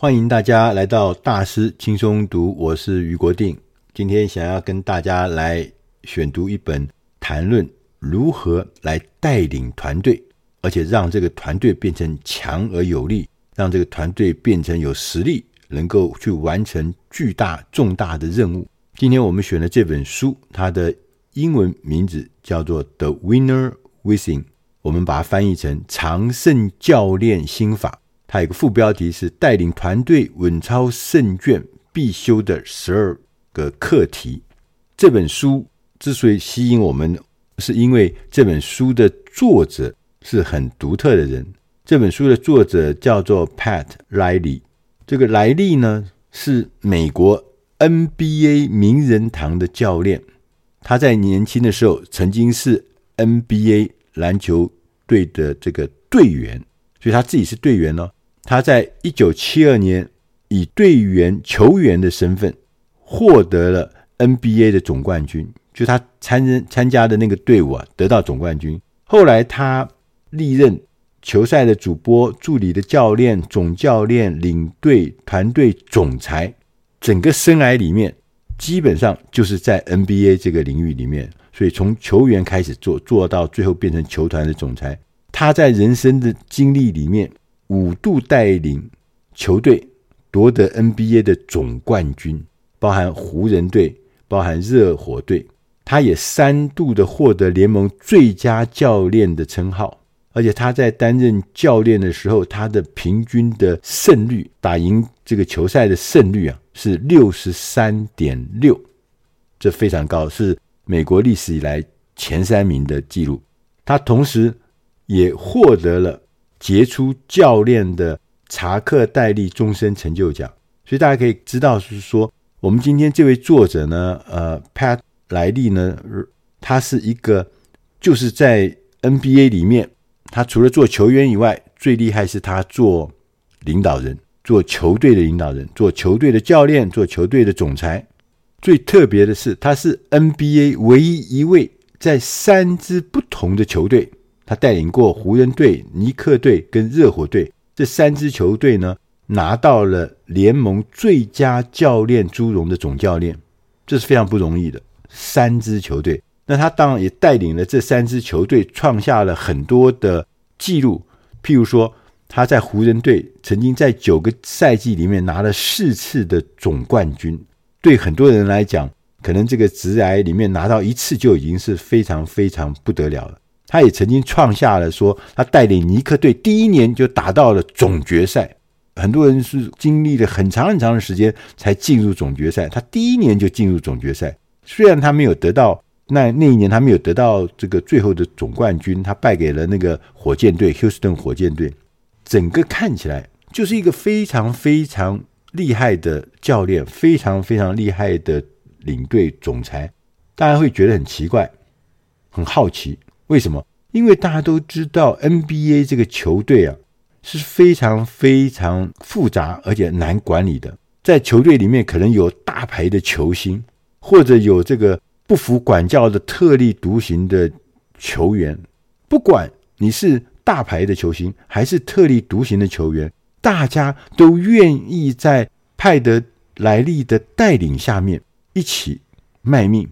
欢迎大家来到大师轻松读，我是余国定。今天想要跟大家来选读一本，谈论如何来带领团队，而且让这个团队变成强而有力，让这个团队变成有实力，能够去完成巨大重大的任务。今天我们选的这本书，它的英文名字叫做《The Winner Within》，我们把它翻译成《常胜教练心法》。它有个副标题是“带领团队稳操胜券必修的十二个课题”。这本书之所以吸引我们，是因为这本书的作者是很独特的人。这本书的作者叫做 Pat Riley。这个莱利呢，是美国 NBA 名人堂的教练。他在年轻的时候曾经是 NBA 篮球队的这个队员，所以他自己是队员哦。他在一九七二年以队员球员的身份获得了 NBA 的总冠军，就他参参加的那个队伍啊，得到总冠军。后来他历任球赛的主播、助理的教练、总教练、领队、团队总裁，整个生涯里面基本上就是在 NBA 这个领域里面。所以从球员开始做，做到最后变成球团的总裁。他在人生的经历里面。五度带领球队夺得 NBA 的总冠军，包含湖人队，包含热火队。他也三度的获得联盟最佳教练的称号，而且他在担任教练的时候，他的平均的胜率，打赢这个球赛的胜率啊，是六十三点六，这非常高，是美国历史以来前三名的记录。他同时也获得了。杰出教练的查克戴利终身成就奖，所以大家可以知道，是说我们今天这位作者呢，呃，Pat 莱利呢，他是一个就是在 NBA 里面，他除了做球员以外，最厉害是他做领导人，做球队的领导人，做球队的教练，做球队的总裁。最特别的是，他是 NBA 唯一一位在三支不同的球队。他带领过湖人队、尼克队跟热火队这三支球队呢，拿到了联盟最佳教练殊荣的总教练，这是非常不容易的。三支球队，那他当然也带领了这三支球队创下了很多的记录。譬如说，他在湖人队曾经在九个赛季里面拿了四次的总冠军。对很多人来讲，可能这个职涯里面拿到一次就已经是非常非常不得了了。他也曾经创下了说，他带领尼克队第一年就打到了总决赛。很多人是经历了很长很长的时间才进入总决赛，他第一年就进入总决赛。虽然他没有得到那那一年他没有得到这个最后的总冠军，他败给了那个火箭队休斯顿火箭队。整个看起来就是一个非常非常厉害的教练，非常非常厉害的领队总裁。大家会觉得很奇怪，很好奇。为什么？因为大家都知道 NBA 这个球队啊是非常非常复杂而且难管理的。在球队里面，可能有大牌的球星，或者有这个不服管教的特立独行的球员。不管你是大牌的球星还是特立独行的球员，大家都愿意在派德莱利的带领下面一起卖命，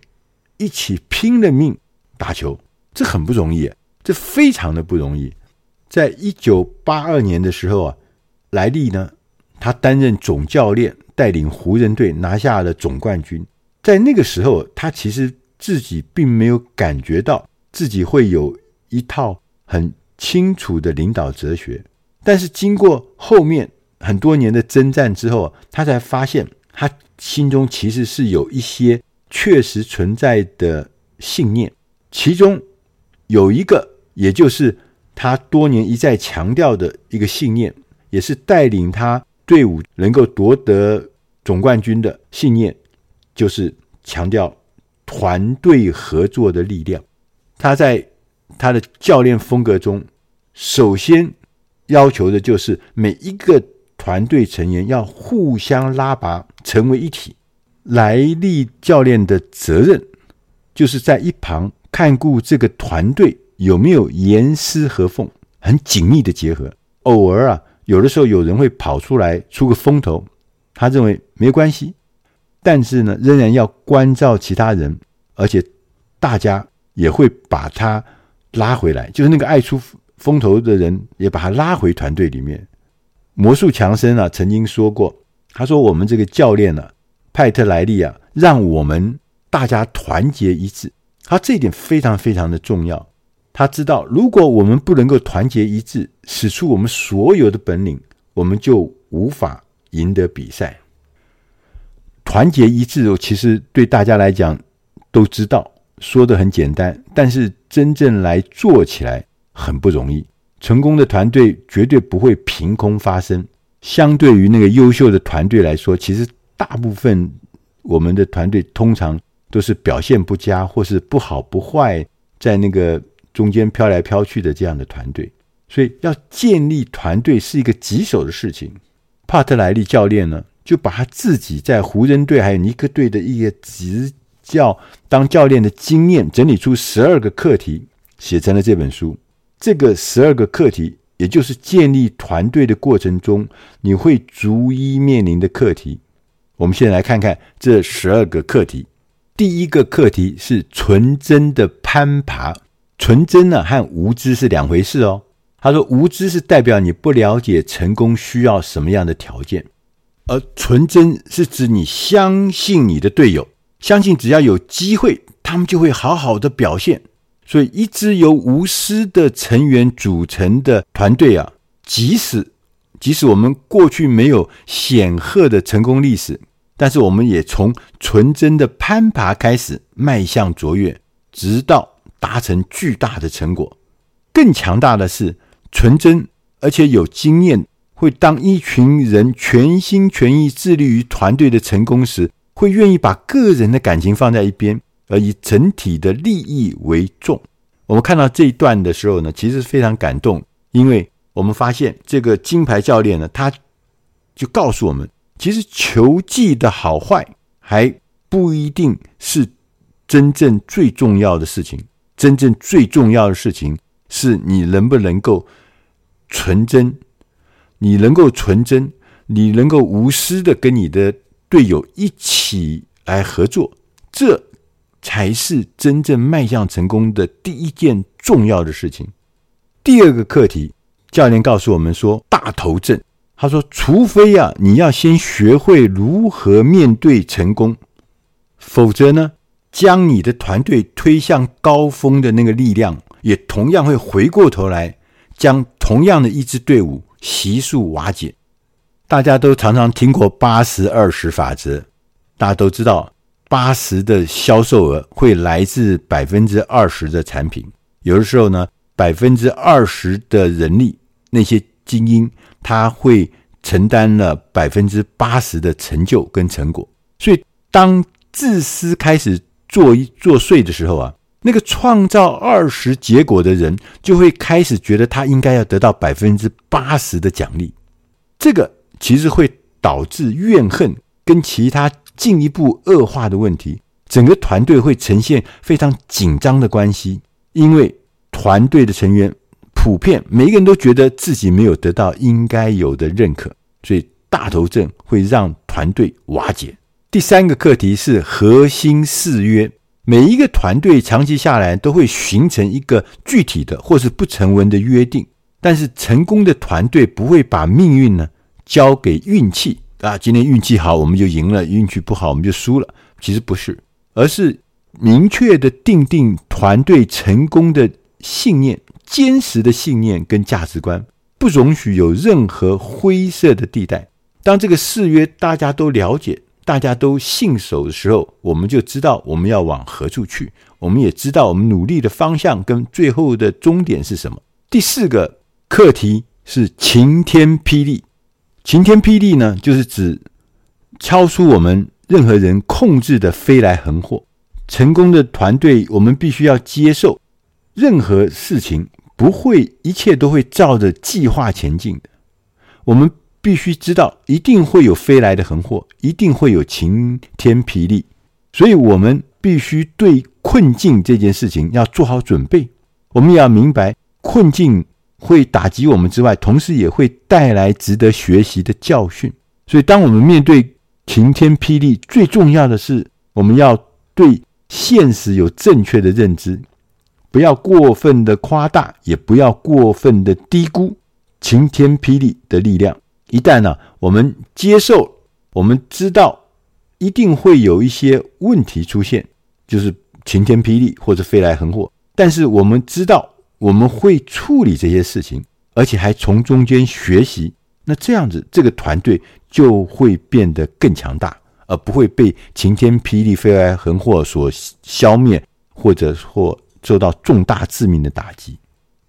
一起拼了命打球。这很不容易，这非常的不容易。在一九八二年的时候啊，莱利呢，他担任总教练，带领湖人队拿下了总冠军。在那个时候，他其实自己并没有感觉到自己会有一套很清楚的领导哲学。但是经过后面很多年的征战之后，他才发现他心中其实是有一些确实存在的信念，其中。有一个，也就是他多年一再强调的一个信念，也是带领他队伍能够夺得总冠军的信念，就是强调团队合作的力量。他在他的教练风格中，首先要求的就是每一个团队成员要互相拉拔，成为一体。莱利教练的责任，就是在一旁。看顾这个团队有没有严丝合缝、很紧密的结合，偶尔啊有的时候有人会跑出来出个风头，他认为没关系，但是呢，仍然要关照其他人，而且大家也会把他拉回来，就是那个爱出风头的人也把他拉回团队里面。魔术强森啊，曾经说过，他说我们这个教练呢、啊，派特莱利啊，让我们大家团结一致，他这一点非常非常的重要。他知道，如果我们不能够团结一致，使出我们所有的本领，我们就无法赢得比赛。团结一致，其实对大家来讲都知道，说的很简单，但是真正来做起来很不容易。成功的团队绝对不会凭空发生。相对于那个优秀的团队来说，其实大部分我们的团队通常都是表现不佳，或是不好不坏，在那个。中间飘来飘去的这样的团队，所以要建立团队是一个棘手的事情。帕特莱利教练呢，就把他自己在湖人队还有尼克队的一个执教当教练的经验，整理出十二个课题，写成了这本书。这个十二个课题，也就是建立团队的过程中，你会逐一面临的课题。我们现在来看看这十二个课题。第一个课题是纯真的攀爬。纯真呢和无知是两回事哦。他说，无知是代表你不了解成功需要什么样的条件，而纯真是指你相信你的队友，相信只要有机会，他们就会好好的表现。所以，一支由无私的成员组成的团队啊，即使即使我们过去没有显赫的成功历史，但是我们也从纯真的攀爬开始，迈向卓越，直到。达成巨大的成果，更强大的是纯真而且有经验，会当一群人全心全意致力于团队的成功时，会愿意把个人的感情放在一边，而以整体的利益为重。我们看到这一段的时候呢，其实非常感动，因为我们发现这个金牌教练呢，他就告诉我们，其实球技的好坏还不一定是真正最重要的事情。真正最重要的事情是你能不能够纯真，你能够纯真，你能够无私的跟你的队友一起来合作，这才是真正迈向成功的第一件重要的事情。第二个课题，教练告诉我们说，大头阵。他说，除非啊，你要先学会如何面对成功，否则呢，将你的团队推向高峰的那个力量，也同样会回过头来，将同样的一支队伍悉数瓦解。大家都常常听过八十二十法则，大家都知道，八十的销售额会来自百分之二十的产品。有的时候呢，百分之二十的人力，那些精英，他会承担了百分之八十的成就跟成果。所以，当自私开始。作一作祟的时候啊，那个创造二十结果的人就会开始觉得他应该要得到百分之八十的奖励，这个其实会导致怨恨跟其他进一步恶化的问题，整个团队会呈现非常紧张的关系，因为团队的成员普遍每一个人都觉得自己没有得到应该有的认可，所以大头症会让团队瓦解。第三个课题是核心誓约。每一个团队长期下来都会形成一个具体的或是不成文的约定，但是成功的团队不会把命运呢交给运气啊。今天运气好，我们就赢了；运气不好，我们就输了。其实不是，而是明确的定定团队成功的信念、坚实的信念跟价值观，不容许有任何灰色的地带。当这个誓约大家都了解。大家都信守的时候，我们就知道我们要往何处去，我们也知道我们努力的方向跟最后的终点是什么。第四个课题是晴天霹雳。晴天霹雳呢，就是指超出我们任何人控制的飞来横祸。成功的团队，我们必须要接受任何事情不会一切都会照着计划前进的。我们。必须知道，一定会有飞来的横祸，一定会有晴天霹雳，所以我们必须对困境这件事情要做好准备。我们也要明白，困境会打击我们之外，同时也会带来值得学习的教训。所以，当我们面对晴天霹雳，最重要的是我们要对现实有正确的认知，不要过分的夸大，也不要过分的低估晴天霹雳的力量。一旦呢、我们接受，我们知道一定会有一些问题出现，就是晴天霹雳或者飞来横祸。但是我们知道我们会处理这些事情，而且还从中间学习。那这样子，这个团队就会变得更强大，而不会被晴天霹雳、飞来横祸所消灭，或者或受到重大致命的打击。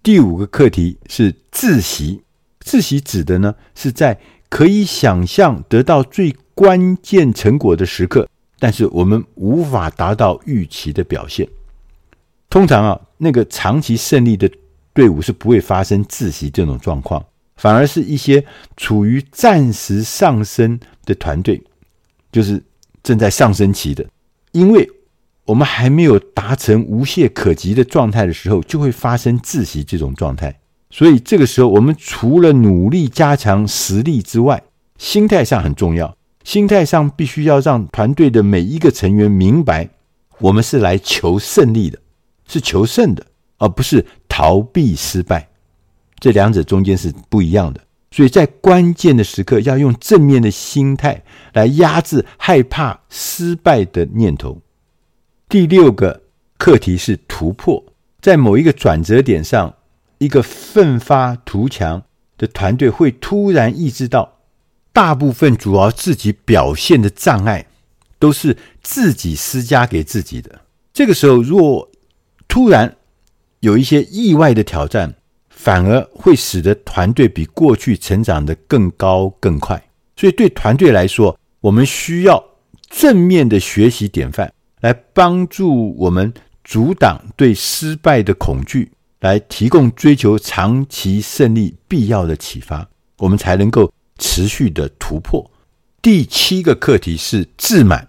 第五个课题是窒息。窒息指的呢，是在可以想象得到最关键成果的时刻，但是我们无法达到预期的表现。通常啊，那个长期胜利的队伍是不会发生窒息这种状况，反而是一些处于暂时上升的团队，就是正在上升期的，因为我们还没有达成无懈可击的状态的时候，就会发生窒息这种状态。所以这个时候，我们除了努力加强实力之外，心态上很重要。心态上必须要让团队的每一个成员明白，我们是来求胜利的，是求胜的，而不是逃避失败。这两者中间是不一样的。所以在关键的时刻，要用正面的心态来压制害怕失败的念头。第六个课题是突破，在某一个转折点上。一个奋发图强的团队会突然意识到，大部分主要自己表现的障碍都是自己施加给自己的。这个时候，若突然有一些意外的挑战，反而会使得团队比过去成长得更高更快。所以，对团队来说，我们需要正面的学习典范，来帮助我们阻挡对失败的恐惧。来提供追求长期胜利必要的启发，我们才能够持续的突破。第七个课题是自满，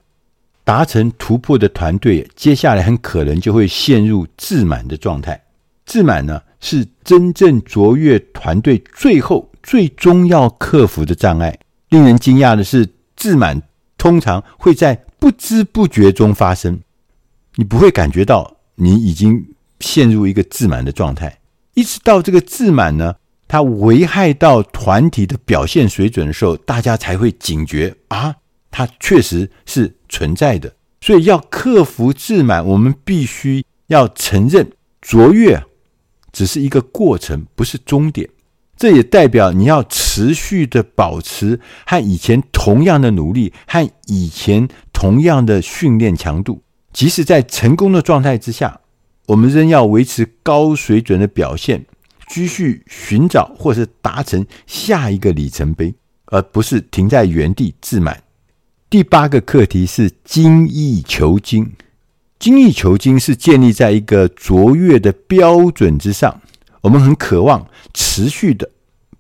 达成突破的团队，接下来很可能就会陷入自满的状态。自满呢，是真正卓越团队最后最终要克服的障碍。令人惊讶的是，自满通常会在不知不觉中发生，你不会感觉到你已经。陷入一个自满的状态，一直到这个自满呢，它危害到团体的表现水准的时候，大家才会警觉啊，它确实是存在的。所以要克服自满，我们必须要承认卓越只是一个过程，不是终点。这也代表你要持续的保持和以前同样的努力，和以前同样的训练强度，即使在成功的状态之下。我们仍要维持高水准的表现，继续寻找或是达成下一个里程碑，而不是停在原地自满。第八个课题是精益求精。精益求精是建立在一个卓越的标准之上。我们很渴望持续的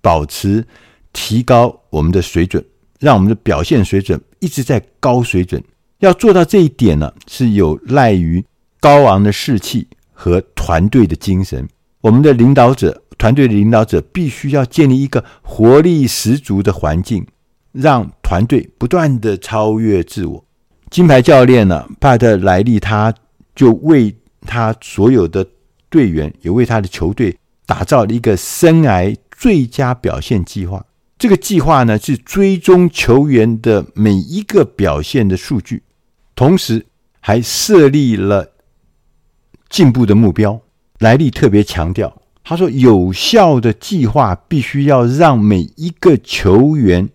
保持、提高我们的水准，让我们的表现水准一直在高水准。要做到这一点呢，是有赖于高昂的士气。和团队的精神，我们的领导者、团队的领导者必须要建立一个活力十足的环境，让团队不断地超越自我。金牌教练呢，帕特莱利，他就为他所有的队员，也为他的球队打造了一个生涯最佳表现计划。这个计划呢，是追踪球员的每一个表现的数据，同时还设立了。进步的目标，莱利特别强调，他说：“有效的计划必须要让每一个球员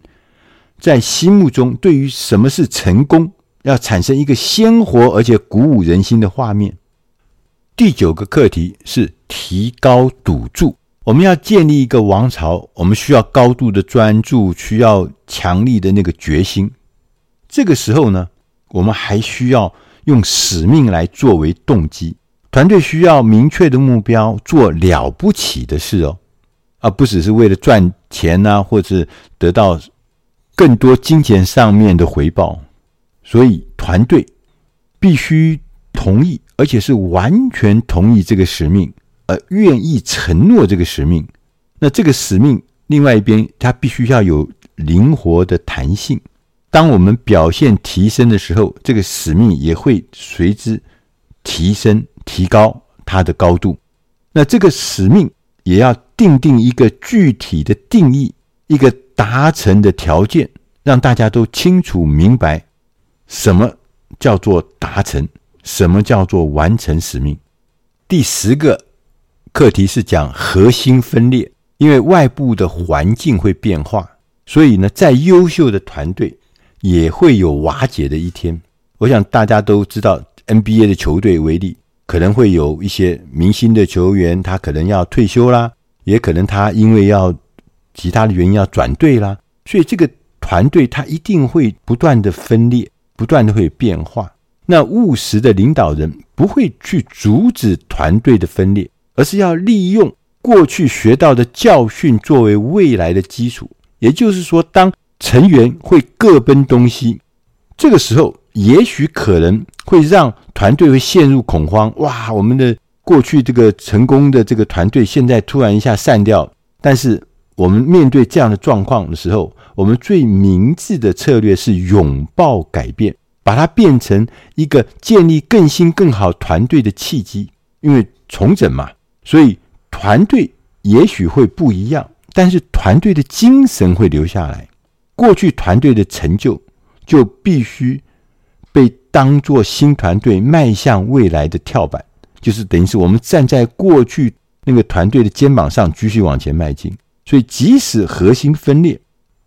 在心目中对于什么是成功，要产生一个鲜活而且鼓舞人心的画面。”第九个课题是提高赌注。我们要建立一个王朝，我们需要高度的专注，需要强力的那个决心。这个时候呢，我们还需要用使命来作为动机。团队需要明确的目标，做了不起的事哦，而不只是为了赚钱呐、啊，或者得到更多金钱上面的回报。所以，团队必须同意，而且是完全同意这个使命，而愿意承诺这个使命，那这个使命，另外一边，它必须要有灵活的弹性。当我们表现提升的时候，这个使命也会随之提升、提高它的高度。那这个使命也要定定一个具体的定义，一个达成的条件，让大家都清楚明白什么叫做达成，什么叫做完成使命。第十个课题是讲核心分裂，因为外部的环境会变化，所以呢，再优秀的团队也会有瓦解的一天。我想大家都知道，NBA 的球队为例，可能会有一些明星的球员，他可能要退休啦，也可能他因为要其他的原因要转队啦，所以这个团队他一定会不断的分裂，不断的会变化。那务实的领导人不会去阻止团队的分裂，而是要利用过去学到的教训作为未来的基础。也就是说，当成员会各奔东西，这个时候也许可能会让团队会陷入恐慌。哇，我们的过去这个成功的这个团队现在突然一下散掉。但是我们面对这样的状况的时候，我们最明智的策略是拥抱改变。把它变成一个建立更新更好团队的契机，因为重整嘛，所以团队也许会不一样，但是团队的精神会留下来。过去团队的成就就必须被当作新团队迈向未来的跳板，就是等于是我们站在过去那个团队的肩膀上继续往前迈进。所以即使核心分裂，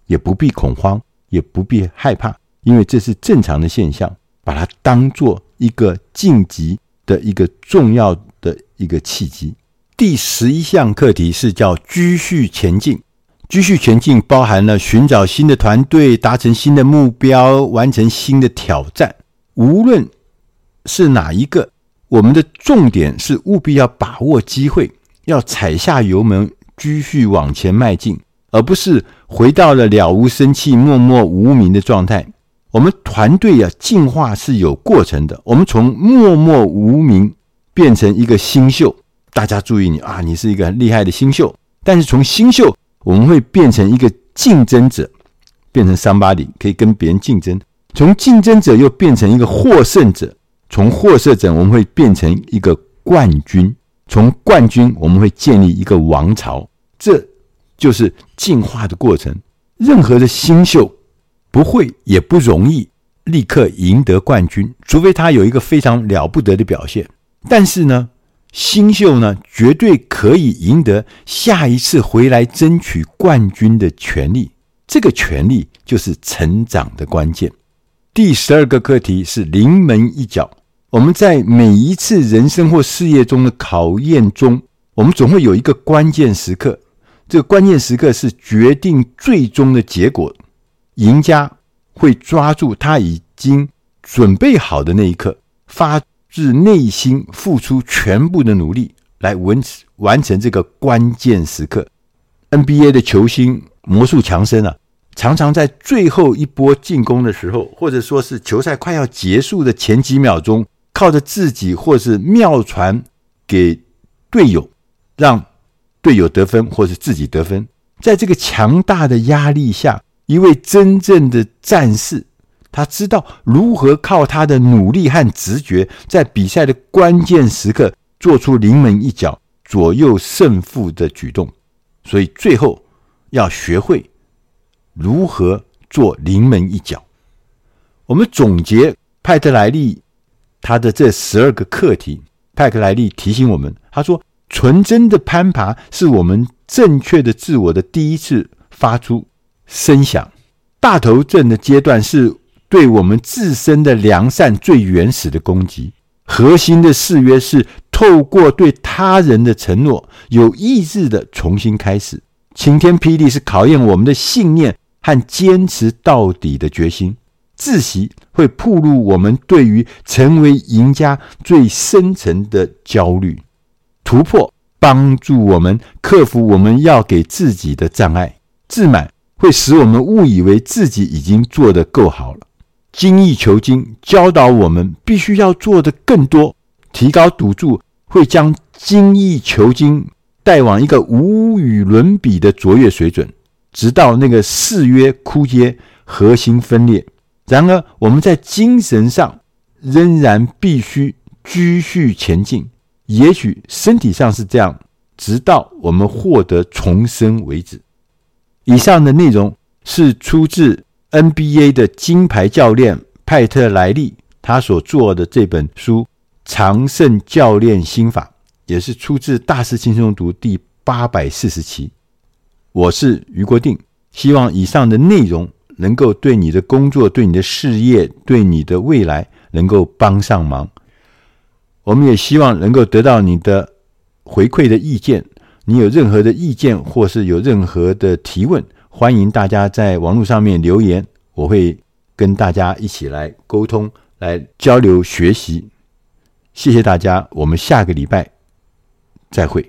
也不必恐慌，也不必害怕。因为这是正常的现象，把它当做一个晋级的一个重要的一个契机。第十一项课题是叫“继续前进”。继续前进包含了寻找新的团队、达成新的目标、完成新的挑战。无论是哪一个，我们的重点是务必要把握机会，要踩下油门，继续往前迈进，而不是回到了了无生气、默默无名的状态。我们团队啊，进化是有过程的。我们从默默无名变成一个新秀，大家注意你啊，你是一个很厉害的新秀。但是从新秀，我们会变成一个竞争者，变成 somebody 可以跟别人竞争。从竞争者又变成一个获胜者，从获胜者我们会变成一个冠军，从冠军我们会建立一个王朝。这就是进化的过程。任何的新秀。不会也不容易立刻赢得冠军，除非他有一个非常了不得的表现。但是呢，新秀呢，绝对可以赢得下一次回来争取冠军的权利。这个权利就是成长的关键。第十二个课题是临门一脚。我们在每一次人生或事业中的考验中，我们总会有一个关键时刻。这个关键时刻是决定最终的结果。赢家会抓住他已经准备好的那一刻，发自内心付出全部的努力来完成完成这个关键时刻。NBA 的球星魔术强森啊，常常在最后一波进攻的时候，或者说是球赛快要结束的前几秒钟，靠着自己或是妙传给队友，让队友得分或是自己得分。在这个强大的压力下。一位真正的战士，他知道如何靠他的努力和直觉，在比赛的关键时刻做出临门一脚、左右胜负的举动。所以最后要学会如何做临门一脚。我们总结派特莱利他的这十二个课题，派特莱利提醒我们，他说：“纯真的攀爬是我们正确的自我的第一次发出。”声响，大头症的阶段是对我们自身的良善最原始的攻击。核心的誓约是透过对他人的承诺，有意志的重新开始。晴天霹雳是考验我们的信念和坚持到底的决心。自习会暴露我们对于成为赢家最深层的焦虑。突破帮助我们克服我们要给自己的障碍。自满。会使我们误以为自己已经做得够好了。精益求精教导我们必须要做得更多，提高赌注会将精益求精带往一个无与伦比的卓越水准，直到那个誓约枯竭、核心分裂。然而，我们在精神上仍然必须继续前进。也许身体上是这样，直到我们获得重生为止。以上的内容是出自 NBA 的金牌教练派特莱利他所做的这本书《常胜教练心法》，也是出自《大师轻松读》第八百四十期。我是俞国定，希望以上的内容能够对你的工作、对你的事业、对你的未来能够帮上忙。我们也希望能够得到你的回馈的意见。你有任何的意见，或是有任何的提问，欢迎大家在网络上面留言，我会跟大家一起来沟通、来交流、学习。谢谢大家，我们下个礼拜再会。